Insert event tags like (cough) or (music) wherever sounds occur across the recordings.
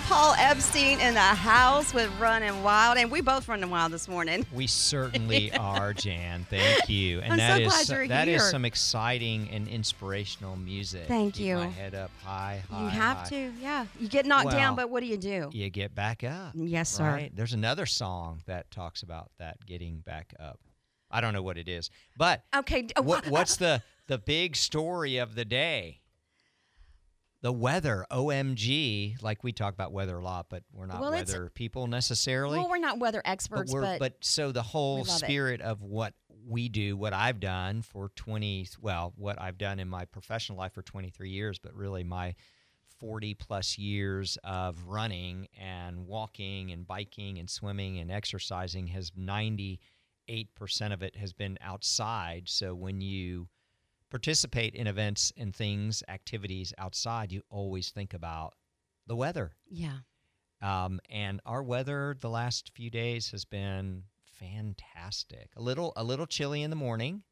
Paul Epstein in the house with Running Wild, and we both running wild this morning. We certainly (laughs) are, Jan. Thank you. And I'm that so is glad you're that is here. some exciting and inspirational music. Thank Keep you. My head up high, high. you have high. to, yeah. You get knocked down, but what do you do? You get back up. Yes, sir. Right? There's another song that talks about that getting back up. I don't know what it is, but Okay. what, (laughs) what's the the big story of the day? The weather, OMG. Like we talk about weather a lot, but we're not Well, weather people necessarily. Well, we're not weather experts, we're but, but so the whole love it. spirit of what we do, what I've done for 20, well, what I've done in my professional life for 23 years, but really my 40 plus years of running and walking and biking and swimming and exercising has 98% of it has been outside. So when you participate in events and things, activities outside, you always think about the weather. yeah. Um, and our weather the last few days has been fantastic. A little a little chilly in the morning,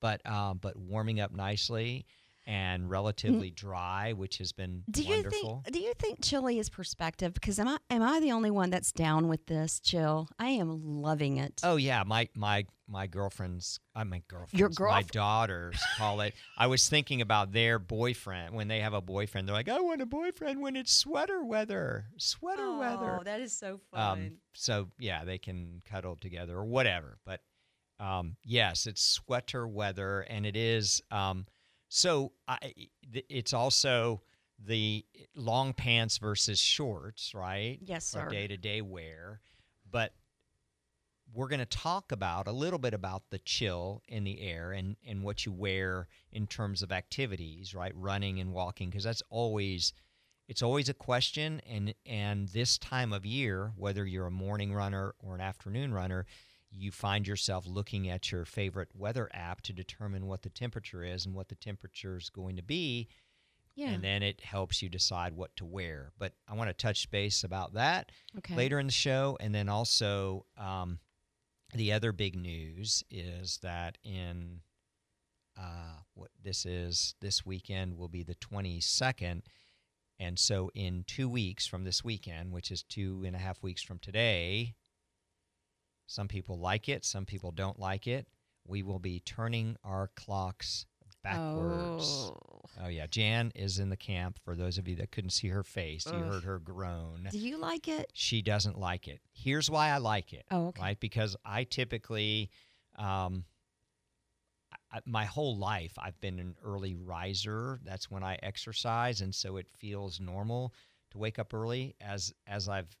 but um, but warming up nicely and relatively dry, which has been Do you think? Do you think chilly is perspective? Because am I am I the only one that's down with this chill? I am loving it. Oh yeah, my my my girlfriend's uh, my girlfriend's Your my daughters call it. I was thinking about their boyfriend when they have a boyfriend. They're like, I want a boyfriend when it's sweater weather, sweater weather. Oh, that is so Um, so yeah, they can cuddle together or whatever. But um, yes, it's sweater weather, and it is. Um, so I, it's also the long pants versus shorts, right? yes, sir. day to day wear, but we're going to talk about a little bit about the chill in the air and, and what you wear in terms of activities, right? Running and walking, because that's always it's always a question and and this time of year, whether you're a morning runner or an afternoon runner, you find yourself looking at your favorite weather app to determine what the temperature is and what the temperature is going to be Yeah. and then it helps you decide what to wear. But I want to touch base about that okay. later in the show, and then also um, the other big news is that in uh, what this is this weekend will be the 22nd, and so in two weeks from this weekend, which is two and a half weeks from today, some people like it, some people don't like it. We will be turning our clocks backwards. Oh. Oh yeah, Jan is in the camp. For those of you that couldn't see her face, you heard her groan. Do you like it? She doesn't like it. Here's why I like it. Oh, okay. Right, because I typically, um, I- my whole life I've been an early riser. That's when I exercise, and so it feels normal to wake up early. As as I've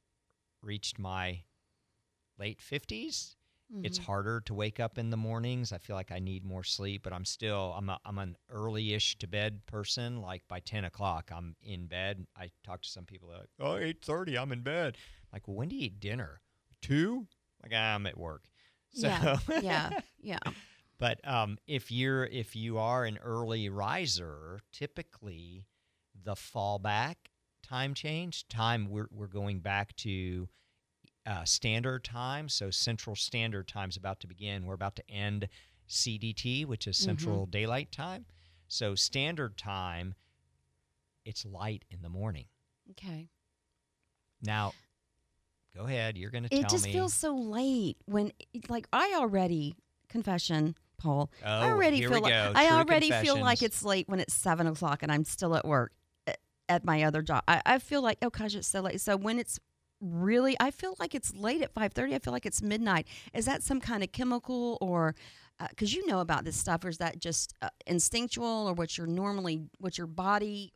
reached my late fifties, it's Mhm. harder to wake up in the mornings. I feel like I need more sleep, but I'm still I'm a, I'm an early-ish to bed person. Like by ten o'clock, I'm in bed. I talk to some people like, oh, 8.30, I'm in bed. like, well, when do you eat dinner? Two? Like "Ah, I'm at work. So, Yeah. (laughs) yeah. Yeah. but um, if you're if you are an early riser, typically the fallback time change time we're we're going back to uh, standard time. So Central Standard Time is about to begin. We're about to end CDT, which is Central Daylight Time. So Standard Time, it's light in the morning. Okay. Now, go ahead. You're going to tell me. It just feels so late when, like, I already confession, Paul. oh, I already here feel we like go. I True already feel like it's late when it's seven o'clock and I'm still at work at my other job. I, I feel like oh gosh, it's so late. So when it's really, I feel like it's late at five thirty. I feel like it's midnight. Is that some kind of chemical or? Because you know about this stuff, or is that just uh, instinctual, or what your normally, what your body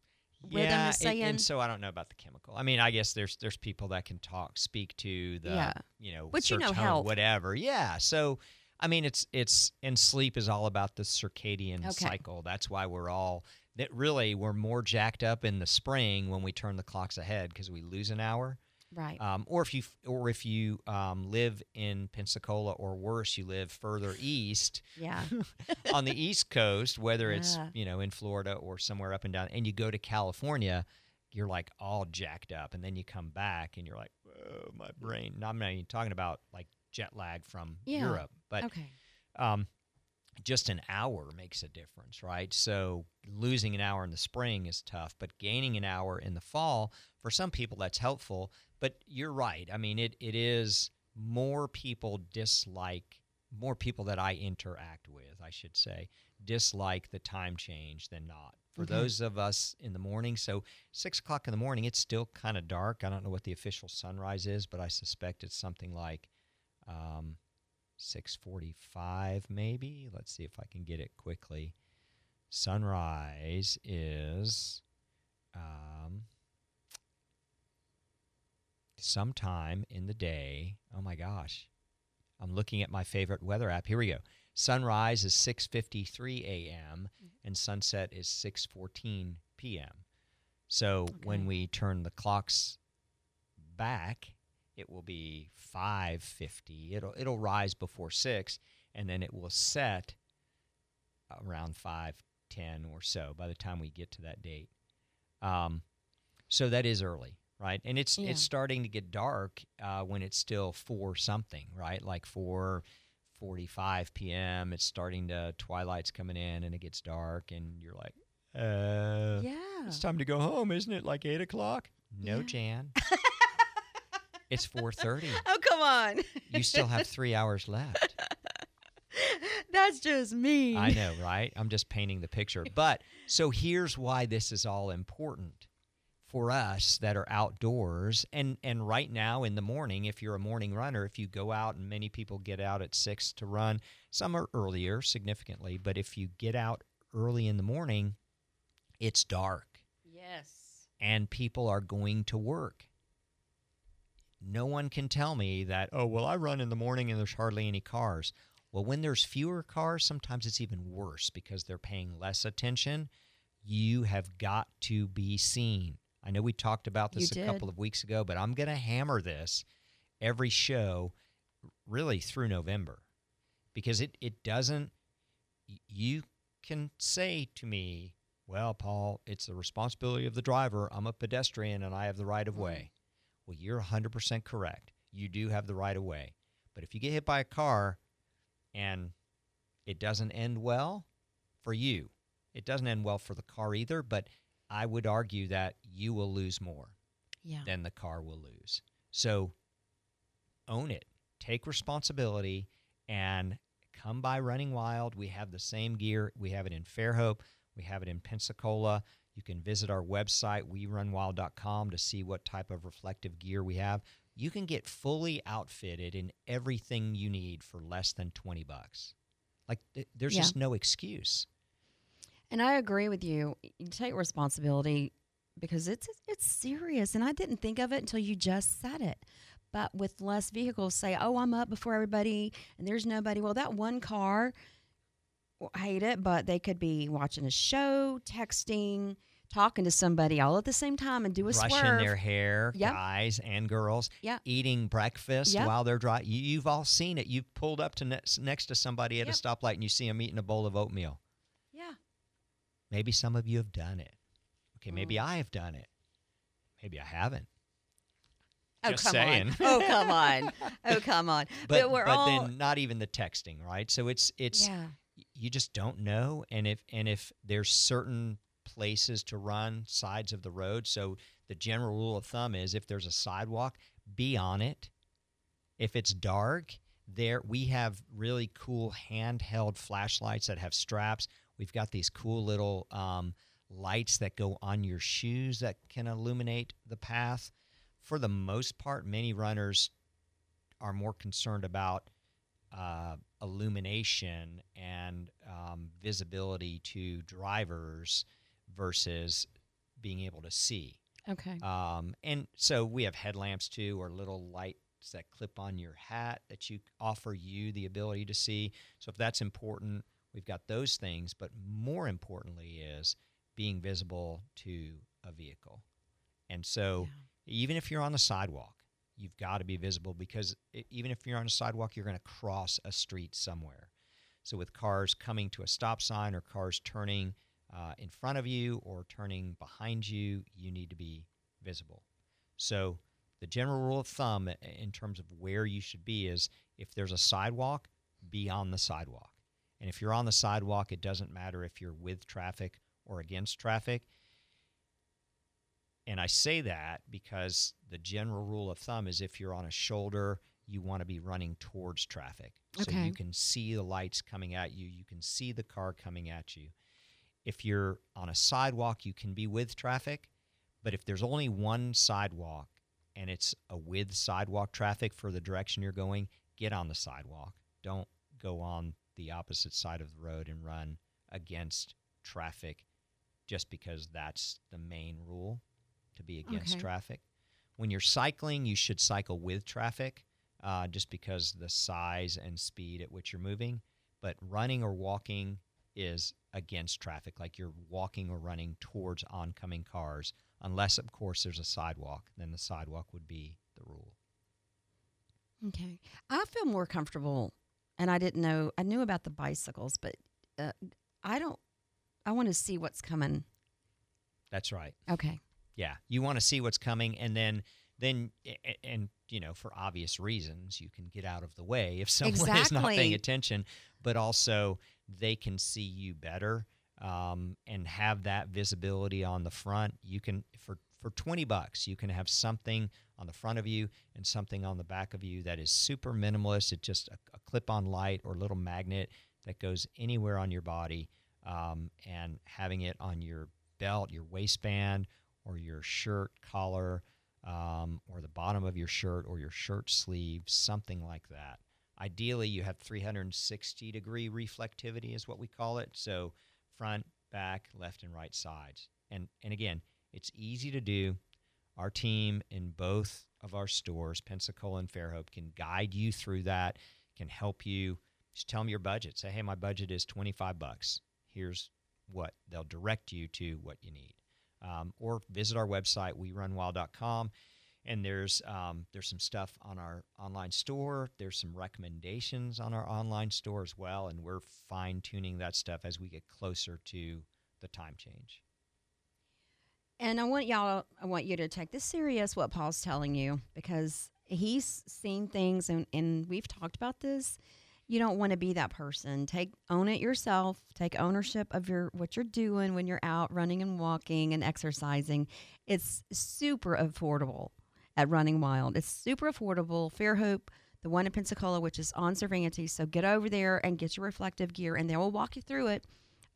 rhythm yeah, is and- saying? And, so I don't know about the chemical. I mean, I guess there's there's people that can talk, speak to the, Yeah. you know, But you know health. whatever. Yeah. So, I mean, it's it's and sleep is all about the circadian Okay. cycle. That's why we're all that really we're more jacked up in the spring when we turn the clocks ahead because we lose an hour. Right. Um, or if you or if you um, live in Pensacola or worse, you live further east yeah. (laughs) on the East Coast, whether it's Yeah. you know in Florida or somewhere up and down, and you go to California, you're like all jacked up, and then you come back and you're like, oh, my brain. No, I'm not even talking about like jet lag from Yeah. Europe, but okay. um, just an hour makes a difference, right? So losing an hour in the spring is tough, but gaining an hour in the fall, for some people, that's helpful. But you're right. I mean, it, it is more people dislike, more people that I interact with, I should say, dislike the time change than not. For Okay. those of us in the morning, so six o'clock in the morning, it's still kind of dark. I don't know what the official sunrise is, but I suspect it's something like um, 6:45 maybe. Let's see if I can get it quickly. Sunrise is um, sometime in the day. Oh my gosh. I'm looking at my favorite weather app. Here we go. Sunrise is 6:53 a.m. and sunset is 6:14 p.m. So when we turn the clocks back, it will be 5:50. It'll it'll rise before 6 and then it will set around 5:10 or so by the time we get to that date. Um, so that is early, right? And it's Yeah. it's starting to get dark uh, when it's still 4 something, right? Like 4:45 p.m. It's starting to twilight's coming in and it gets dark and you're like, uh, yeah. it's time to go home, isn't it? Like eight o'clock? No, Yeah. Jan. (laughs) it's four thirty. (laughs) Oh, come on. You still have three hours left. (laughs) That's just me. I know, right? I'm just painting the picture. But so here's why this is all important for us that are outdoors and and right now in the morning if you're a morning runner if you go out and many people get out at 6 to run some are earlier significantly but if you get out early in the morning it's dark Yes. and people are going to work. No one can tell me that, oh, well, I run in the morning and there's hardly any cars. Well, when there's fewer cars, sometimes it's even worse because they're paying less attention. You have got to be seen. I know we talked about this a couple of weeks ago, but I'm going to hammer this every show really through November because it, it doesn't, you can say to me, well, Paul, it's the responsibility of the driver. I'm a pedestrian and I have the right of way. Well, you're 100% correct. You do have the right of way. But if you get hit by a car and it doesn't end well for you, it doesn't end well for the car either, but I would argue that you will lose more Yeah. then the car will lose. So own it, take responsibility, and come by Running Wild. We have the same gear. We have it in Fairhope, we have it in Pensacola. You can visit our website, werunwild.com, to see what type of reflective gear we have. You can get fully outfitted in everything you need for less than 20 bucks. Like, th- there's Yeah. just no excuse. And I agree with you. You take responsibility because it's it's serious, and I didn't think of it until you just said it. But with less vehicles, say, "Oh, I'm up before everybody," and there's nobody. Well, that one car, hate it, but they could be watching a show, texting, talking to somebody all at the same time, and do a brushing swerve. their hair, Yep. guys and girls, Yep. eating breakfast Yep. while they're driving. You, you've all seen it. You've pulled up to ne- next to somebody at a stoplight and you see them eating a bowl of oatmeal. yeah, Maybe some of you have done it. Okay, maybe Mm. I have done it. Maybe I haven't. Oh come saying. on! (laughs) Oh come on! (laughs) Oh come on! But, we're but all then not even the texting, right? So it's it's yeah. You just don't know and if and if there's certain places to run sides of the road. So the general rule of thumb is if there's a sidewalk be on it. If it's dark there we have really cool handheld flashlights that have straps. We've got these cool little um, lights that go on your shoes that can illuminate the path. For the most part many runners are more concerned about uh, illumination and um, visibility to drivers versus being able to see. Okay. Um, and so we have headlamps too, or little lights that clip on your hat that you offer you the ability to see. So if that's important, we've got those things. But more importantly, is being visible to a vehicle. And so even if you're on the sidewalk, you've got to be visible because i even if you're on a sidewalk, you're going to cross a street somewhere. So with cars coming to a stop sign or cars turning uh, in front of you or turning behind you, you need to be visible. So the general rule of thumb in terms of where you should be is if there's a sidewalk, be on the sidewalk. And if you're on the sidewalk, it doesn't matter if you're with traffic or against traffic. And I say that because the general rule of thumb is if you're on a shoulder, you want to be running towards traffic. So Okay. you can see the lights coming at you, you can see the car coming at you. If you're on a sidewalk, you can be with traffic. But if there's only one sidewalk and it's a with sidewalk traffic for the direction you're going, get on the sidewalk. Don't go on the opposite side of the road and run against traffic just because that's the main rule to be against Okay. traffic. When you're cycling, you should cycle with traffic uh, just because the size and speed at which you're moving. But running or walking is against traffic, like you're walking or running towards oncoming cars, unless, of course, there's a sidewalk. Then the sidewalk would be the rule. Okay. I feel more comfortable, and I didn't know, I knew about the bicycles, but uh, I don't, I want to see what's coming. That's right. Okay. Yeah, you want to see what's coming, and then then and you know for obvious reasons you can get out of the way if (laughs) someone is not paying attention, but also they can see you better um, and have that visibility on the front. You can for for twenty bucks you can have something on the front of you and something on the back of you that is super minimalist. It's just a, a clip-on light or little magnet that goes anywhere on your body, um, and having it on your belt, your waistband, or your shirt collar, um, or the bottom of your shirt, or your shirt sleeve, something like that. Ideally, you have 360 degree reflectivity, is what we call it. So, front, back, left, and right sides. And and again, it's easy to do. Our team in both of our stores, Pensacola and Fairhope, can guide you through that. Can help you. Just tell them your budget. Say, hey, my budget is 25 bucks. Here's what they'll direct you to what you need um, or visit our website werunwild.com and there's um, there's some stuff on our online store. There's some recommendations on our online store as well. And we're fine tuning that stuff as we get closer to the time change. And I want y'all, I want you to take this serious, what Paul's telling you, because he's seen things and, and we've talked about this. You don't want to be that person. Take own it yourself. Take ownership of your what you're doing when you're out running and walking and exercising. It's super affordable at Running Wild. It's super affordable. Fairhope, the one in Pensacola, which is on Cervantes. So get over there and get your reflective gear, and they will walk you through it.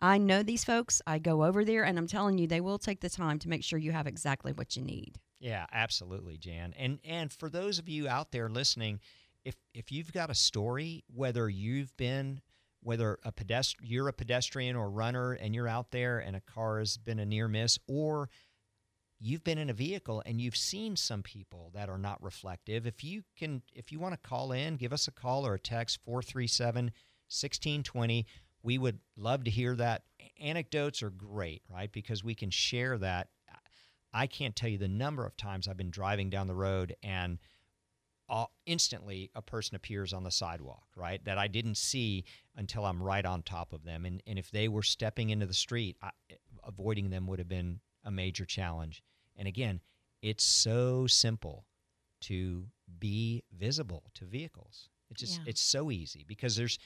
I know these folks. I go over there, and I'm telling you, they will take the time to make sure you have exactly what you need. Yeah, absolutely, Jan. And and for those of you out there listening, if if you've got a story, whether you've been whether a pedest- you're a pedestrian or runner and you're out there and a car has been a near miss or you've been in a vehicle and you've seen some people that are not reflective if you can if you want to call in give us a call or a text 437-1620 we would love to hear that. Anecdotes are great right? Because we can share that. I can't tell you the number of times I've been driving down the road and uh, instantly a person appears on the sidewalk, right? That I didn't see until I'm right on top of them. And, and if they were stepping into the street, I, avoiding them would have been a major challenge. And again, it's so simple to be visible to vehicles. It's just Yeah. it's so easy because there's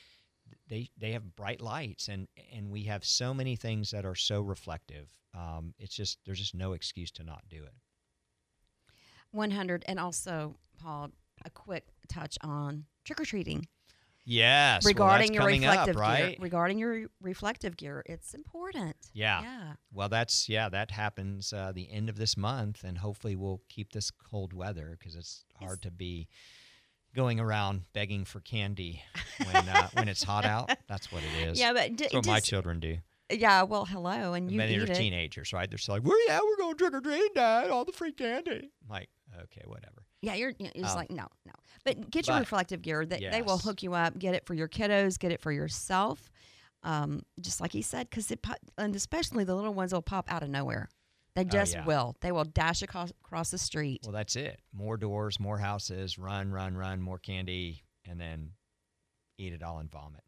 they they have bright lights and and we have so many things that are so reflective. Um, it's just there's just no excuse to not do it. 100. And also, Paul, a quick touch on trick or treating. Yes, regarding your well, coming reflective up, right? gear. Regarding your reflective gear, it's important. Yeah. Yeah. Well, that's yeah, that happens uh, the end of this month, and hopefully we'll keep this cold weather because it's hard to be going around begging for candy when uh, when it's hot out. (laughs) That's what it is. Yeah, but d- That's what my just- children do. Yeah. Well, hello, and you And eat they're it. teenagers, right? They're still like, "Well, yeah, we're going trick or treat, Dad. All the free candy." I'm like, okay, whatever. Yeah, you're, you're just Um, like no, no. But get your but- reflective gear. They, they will hook you up. Get it for your kiddos. Get it for yourself. Um, just like he said, because it and especially the little ones will pop out of nowhere. They just Oh, yeah. will. They will dash across across the street. Well, that's it. More doors, more houses, run, run, run, more candy, and then eat it all and vomit.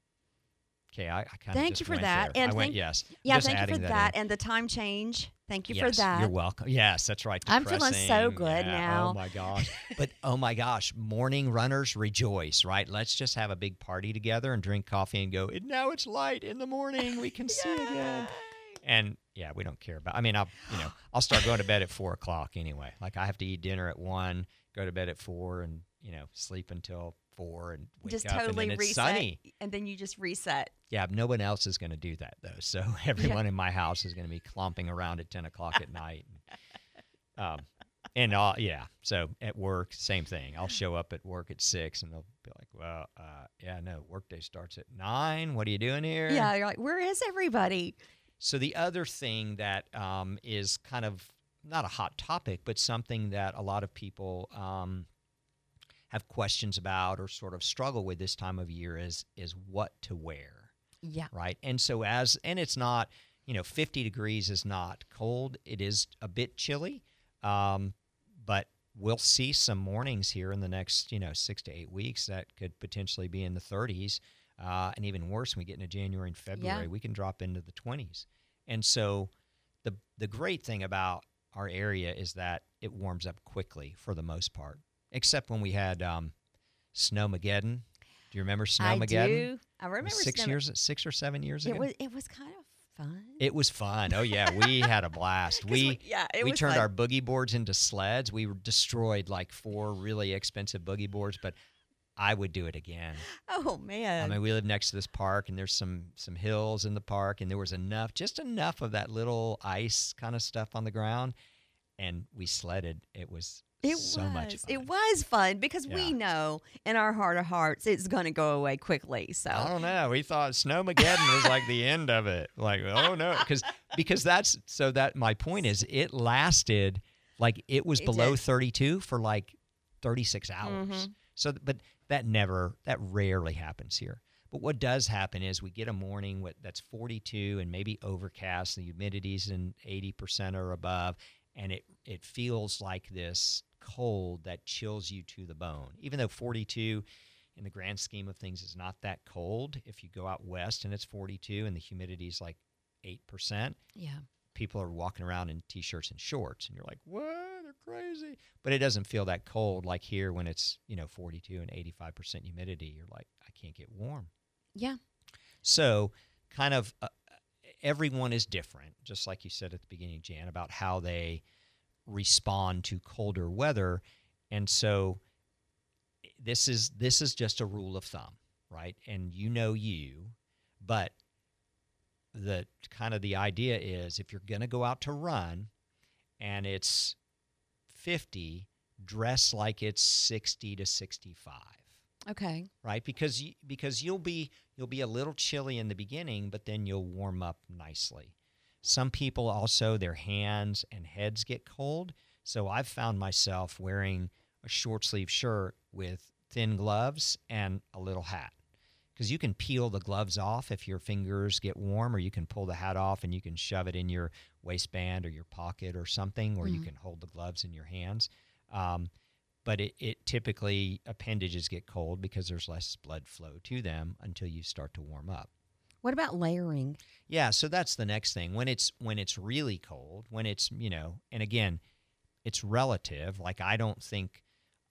Okay, I, I kind of Thank you for that, There. and I went thank- yes. Yeah, Just thank you for that. that, and the time change. Thank you yes, for that. You're welcome. Yes, that's right. I'm feeling so good Yeah, oh now. Oh my gosh. but (laughs) oh my gosh, morning runners rejoice, right? Let's just have a big party together and drink coffee and go, and now it's light in the morning. We can see again. (laughs) And yeah, we don't care about I mean I'll you know, I'll start going to bed at four o'clock anyway. Like I have to eat dinner at one, go to bed at four and, you know, sleep until four and wake just up totally and then it's reset, sunny. and then you just reset. Yeah, no one else is going to do that though. So (laughs) everyone in my house is going to be clomping around at ten o'clock at night. And, (laughs) um, and uh, yeah, so at work, same thing. I'll show up at work at six, and they'll be like, "Well, uh, yeah, no, workday starts at nine. What are you doing here?" Yeah, you're like, where is everybody? So the other thing that um, is kind of not a hot topic, but something that a lot of people um, have questions about or sort of struggle with this time of year is is what to wear Yeah, right? And so as and it's not, you know, 50 degrees is not cold. It is a bit chilly, um, but we'll see some mornings here in the next, you know, six to eight weeks that could potentially be in the 30s, uh, and even worse when we get into January and February, we can drop into the 20s. And so, the the great thing about our area is that it warms up quickly for the most part, except when we had um, Snowmageddon. Do you remember Snowmageddon? I do. I remember six years, six or seven years It ago. was it was kind of fun. It was fun. Oh yeah, we had a blast. (laughs) 'Cause We yeah, we turned our boogie boards into sleds. We destroyed like four really expensive boogie boards, but I would do it again. Oh man, I mean, we live next to this park, and there's some some hills in the park, and there was enough, just enough of that little ice kind of stuff on the ground, and we sledded. It was it so was. much fun. It was fun because Yeah. we know in our heart of hearts it's going to go away quickly. So I don't know. We thought Snowmageddon was like the end of it. Like, oh no, because because that's so that my point is it lasted like it was It below did. 32 for like 36 hours. Mhm. So, but that never that rarely happens here. But what does happen is we get a morning that's 42 and maybe overcast. The humidity's in 80% or above, and it it feels like this cold that chills you to the bone. Even though 42 in the grand scheme of things is not that cold if you go out west and it's 42 and the humidity is like 8% yeah, people are walking around in t-shirts and shorts and you're like what? They're crazy. But it doesn't feel that cold like here when it's you know 42 and 85% humidity. You're like i can't get warm. Yeah, so kind of uh, everyone is different just like you said at the beginning jan about how they respond to colder weather. And so this is this is just a rule of thumb right? And you know you but the kind of the idea is if you're going to go out to run and it's 50 dress like it's 60 to 65 okay, right? Because you, because you'll be you'll be a little chilly in the beginning but then you'll warm up nicely. Some people also their hands and heads get cold. So i've found myself wearing a short sleeve shirt with thin gloves and a little hat. Because you can peel the gloves off if your fingers get warm or you can pull the hat off and you can shove it in your waistband or your pocket or something or you Mhm. can hold the gloves in your hands. Um, but it, it typically appendages get cold because there's less blood flow to them until you start to warm up. What about layering? yeah so that's the next thing. When it's when it's really cold when it's you know and again it's relative. Like i don't think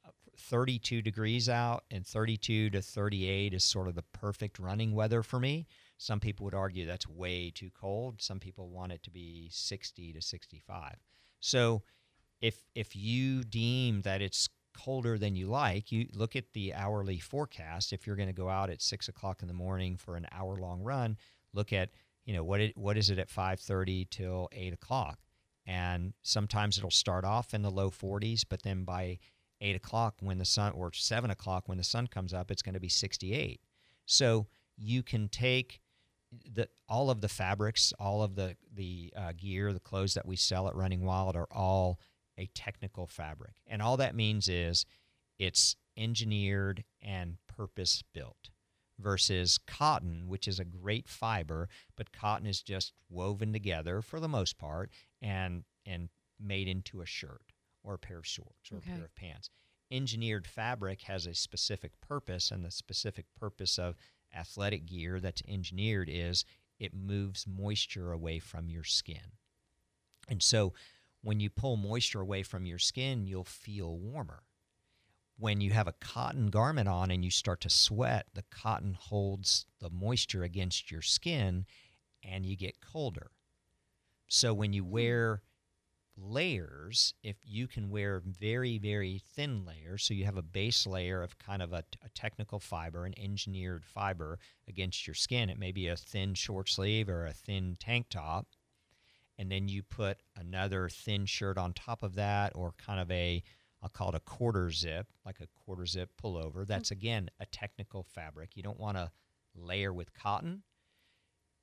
uh, 32 degrees out and 32 to 38 is sort of the perfect running weather for me. Some people would argue that's way too cold. Some people want it to be 60 to 65 so if if you deem that it's colder than you like, you look at the hourly forecast. If you're going to go out at six o'clock in the morning for an hour long run, look at you know what it what is it at five thirty till eight o'clock, and sometimes it'll start off in the low 40s, but then by eight o'clock when the sun or seven o'clock when the sun comes up, it's going to be 68. So you can take the all of the fabrics, all of the the uh, gear, the clothes that we sell at Running Wild are all a technical fabric, and all that means is it's engineered and purpose built versus cotton, which is a great fiber, but cotton is just woven together for the most part and and made into a shirt or a pair of shorts or Okay. a pair of pants. Engineered fabric has a specific purpose, and the specific purpose of athletic gear that's engineered is it moves moisture away from your skin. And so when you pull moisture away from your skin, you'll feel warmer. When you have a cotton garment on and you start to sweat, the cotton holds the moisture against your skin and you get colder. So when you hmm. wear layers, if you can wear very, very thin layers, so you have a base layer of kind of a, a, technical fiber, an engineered fiber against your skin, it may be a thin short sleeve or a thin tank top, and then you put another thin shirt on top of that, or kind of a, I'll call it a quarter zip, like a quarter zip pullover. Mm-hmm. That's again a technical fabric. You don't want to layer with cotton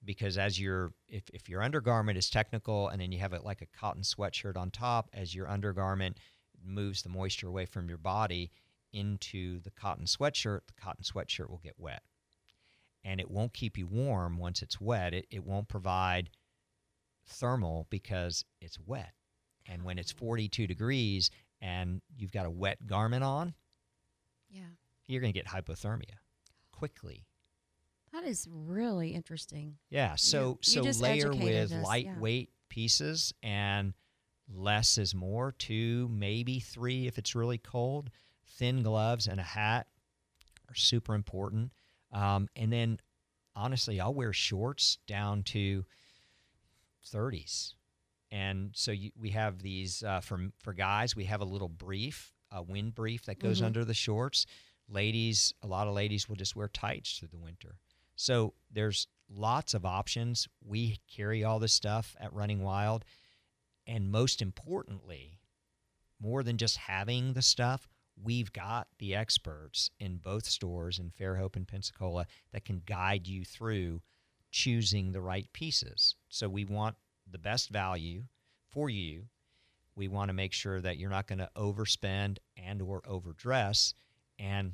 because as your if, if your undergarment is technical and then you have it like a cotton sweatshirt on top as your undergarment moves the moisture away from your body into the cotton sweatshirt the cotton sweatshirt will get wet and it won't keep you warm once it's wet it, it won't provide thermal because it's wet and when it's 42 degrees and you've got a wet garment on yeah you're going to get hypothermia quickly that is really interesting. Yeah. So you, you so layer with us, lightweight yeah. pieces and less is more. Two, maybe three if it's really cold. Thin gloves and a hat are super important. Um, and then honestly, I'll wear shorts down to 30s. And so you, we have these uh, for for guys. We have a little brief, a wind brief that goes Mhm. under the shorts. Ladies, a lot of ladies will just wear tights through the winter. So there's lots of options. We carry all this stuff at Running Wild. And most importantly, more than just having the stuff, we've got the experts in both stores in Fairhope and Pensacola that can guide you through choosing the right pieces. So we want the best value for you. We want to make sure that you're not going to overspend and or overdress and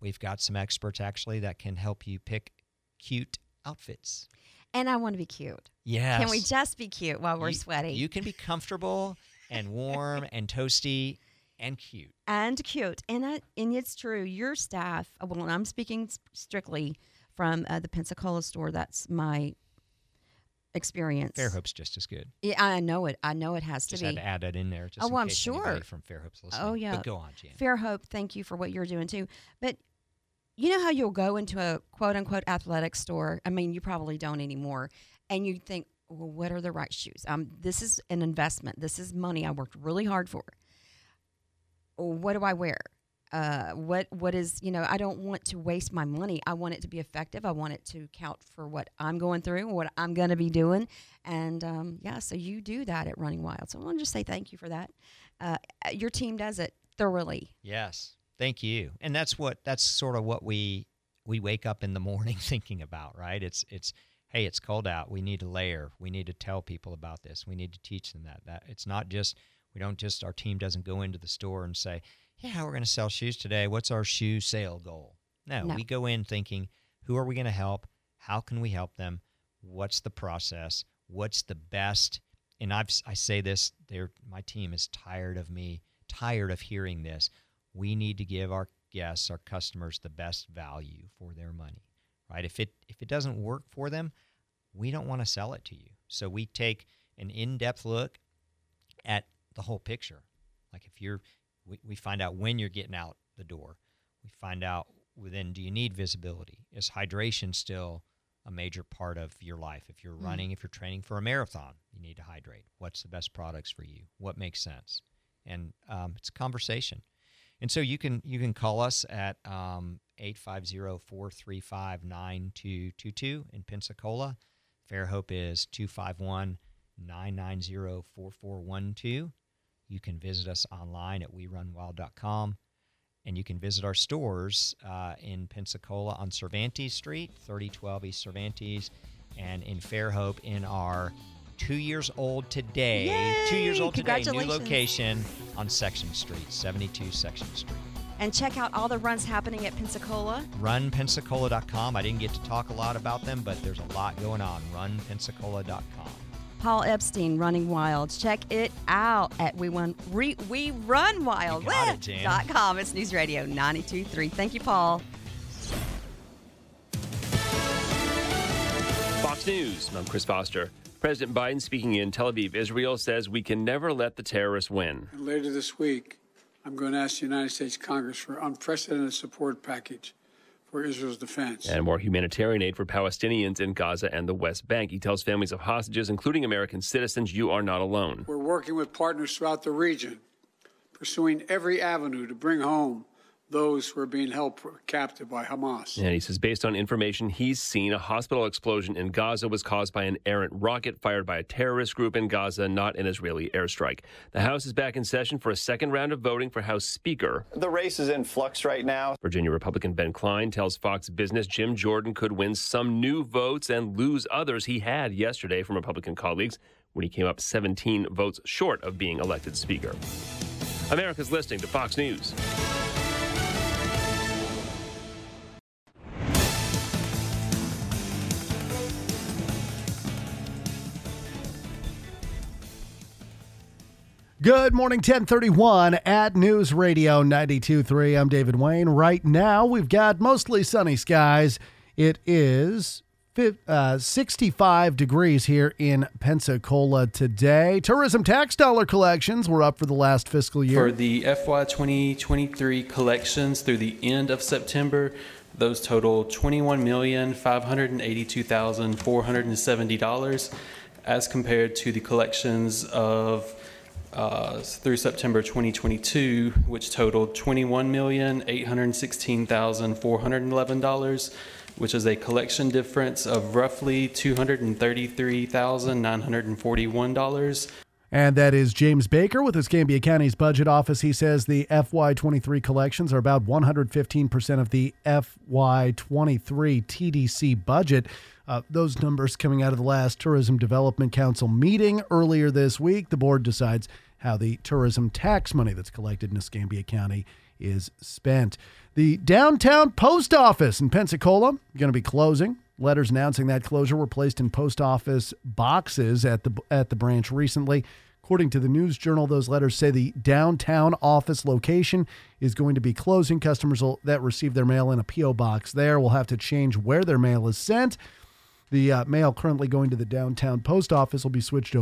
we've got some experts actually that can help you pick cute outfits. And I want to be cute. Yes. Can we just be cute while we're You- sweaty? You can be comfortable and warm and toasty and cute. and cute. And I, and it's true. Your staff. Well, I'm speaking strictly from uh, the Pensacola store. That's my experience. Fairhope's just as good. Yeah, I know it. I know it has Just to had be. to add that in there. Just Oh, in I'm sure. from Fairhope's listening. Oh, yeah. But go on, Jan. Fairhope, thank you for what you're doing too. But you know how you'll go into a quote unquote athletic store? I mean, you probably don't anymore. And you think, well, what are the right shoes? Um, this is an investment. This is money I worked really hard for. What do I wear? Uh, what what is you know I don't want to waste my money. I want it to be effective. I want it to count for what I'm going through, what I'm going to be doing, and um, yeah. So you do that at Running Wild. So I want to just say thank you for that. Uh, your team does it thoroughly. Yes. Thank you. And that's what that's sort of what we we wake up in the morning (laughs) thinking about, right? It's it's hey, it's cold out. We need to layer. We need to tell people about this. We need to teach them that. That it's not just we don't just our team doesn't go into the store and say, "Yeah, how we're going to sell shoes today. What's our shoe sale goal?" No, No. we go in thinking, "Who are we going to help? How can we help them? What's the process? What's the best?" And I've I say this, my team is tired of me, tired of hearing this we need to give our guests, our customers, the best value for their money, right? If it if it doesn't work for them, we don't want to sell it to you. So we take an in-depth look at the whole picture. Like if you're, we, we find out when you're getting out the door. We find out then do you need visibility? Is hydration still a major part of your life? If you're Mm. running, if you're training for a marathon, you need to hydrate. What's the best products for you? What makes sense? And um, it's a conversation. And so you can you can call us at um, 850-435-9222 in Pensacola. Fairhope is 251-990-4412. You can visit us online at werunwild.com. And you can visit our stores uh, in Pensacola on Cervantes Street, 3012 East Cervantes, and in Fairhope in our two years old today, two years old today, new location on Section Street, 72 Section Street. And check out all the runs happening at Pensacola. RunPensacola.com. I didn't get to talk a lot about them, but there's a lot going on. RunPensacola.com. Paul Epstein, Running Wild. Check it out at we run re, we run wild You got it, dot com. It's News Radio 92.3. Thank you, Paul. Fox News. I'm Chris Foster. President Biden speaking in Tel Aviv, Israel, says we can never let the terrorists win. And later this week, I'm going to ask the United States Congress for unprecedented support package for Israel's defense. And more humanitarian aid for Palestinians in Gaza and the West Bank. He tells families of hostages, including American citizens, you are not alone. We're working with partners throughout the region, pursuing every avenue to bring home those who are being held captive by Hamas. And he says, based on information he's seen, a hospital explosion in Gaza was caused by an errant rocket fired by a terrorist group in Gaza, not an Israeli airstrike. The House is back in session for a second round of voting for House Speaker. The race is in flux right now. Virginia Republican Ben Cline tells Fox Business Jim Jordan could win some new votes and lose others he had yesterday from Republican colleagues when he came up 17 votes short of being elected Speaker. America's listening to Fox News. Good morning, 1031 at News Radio 92.3. I'm David Wayne. Right now, we've got mostly sunny skies. It is uh, 65 degrees here in Pensacola today. Tourism tax dollar collections were up for the last fiscal year. For the FY 2023 collections through the end of September, those total $21,582,470 as compared to the collections of uh, through September 2022, which totaled $21,816,411, which is a collection difference of roughly $233,941. And that is James Baker with Escambia County's budget office. He says the FY23 collections are about 115% of the FY23 TDC budget. Uh, those numbers coming out of the last Tourism Development Council meeting earlier this week. The board decides how the tourism tax money that's collected in Escambia County is spent. The downtown post office in Pensacola going to be closing. Letters announcing that closure were placed in post office boxes at the at the branch recently. According to the News Journal, those letters say the downtown office location is going to be closing. Customers will, that receive their mail in a P.O. box there will have to change where their mail is sent. The uh, mail currently going to the downtown post office will be switched over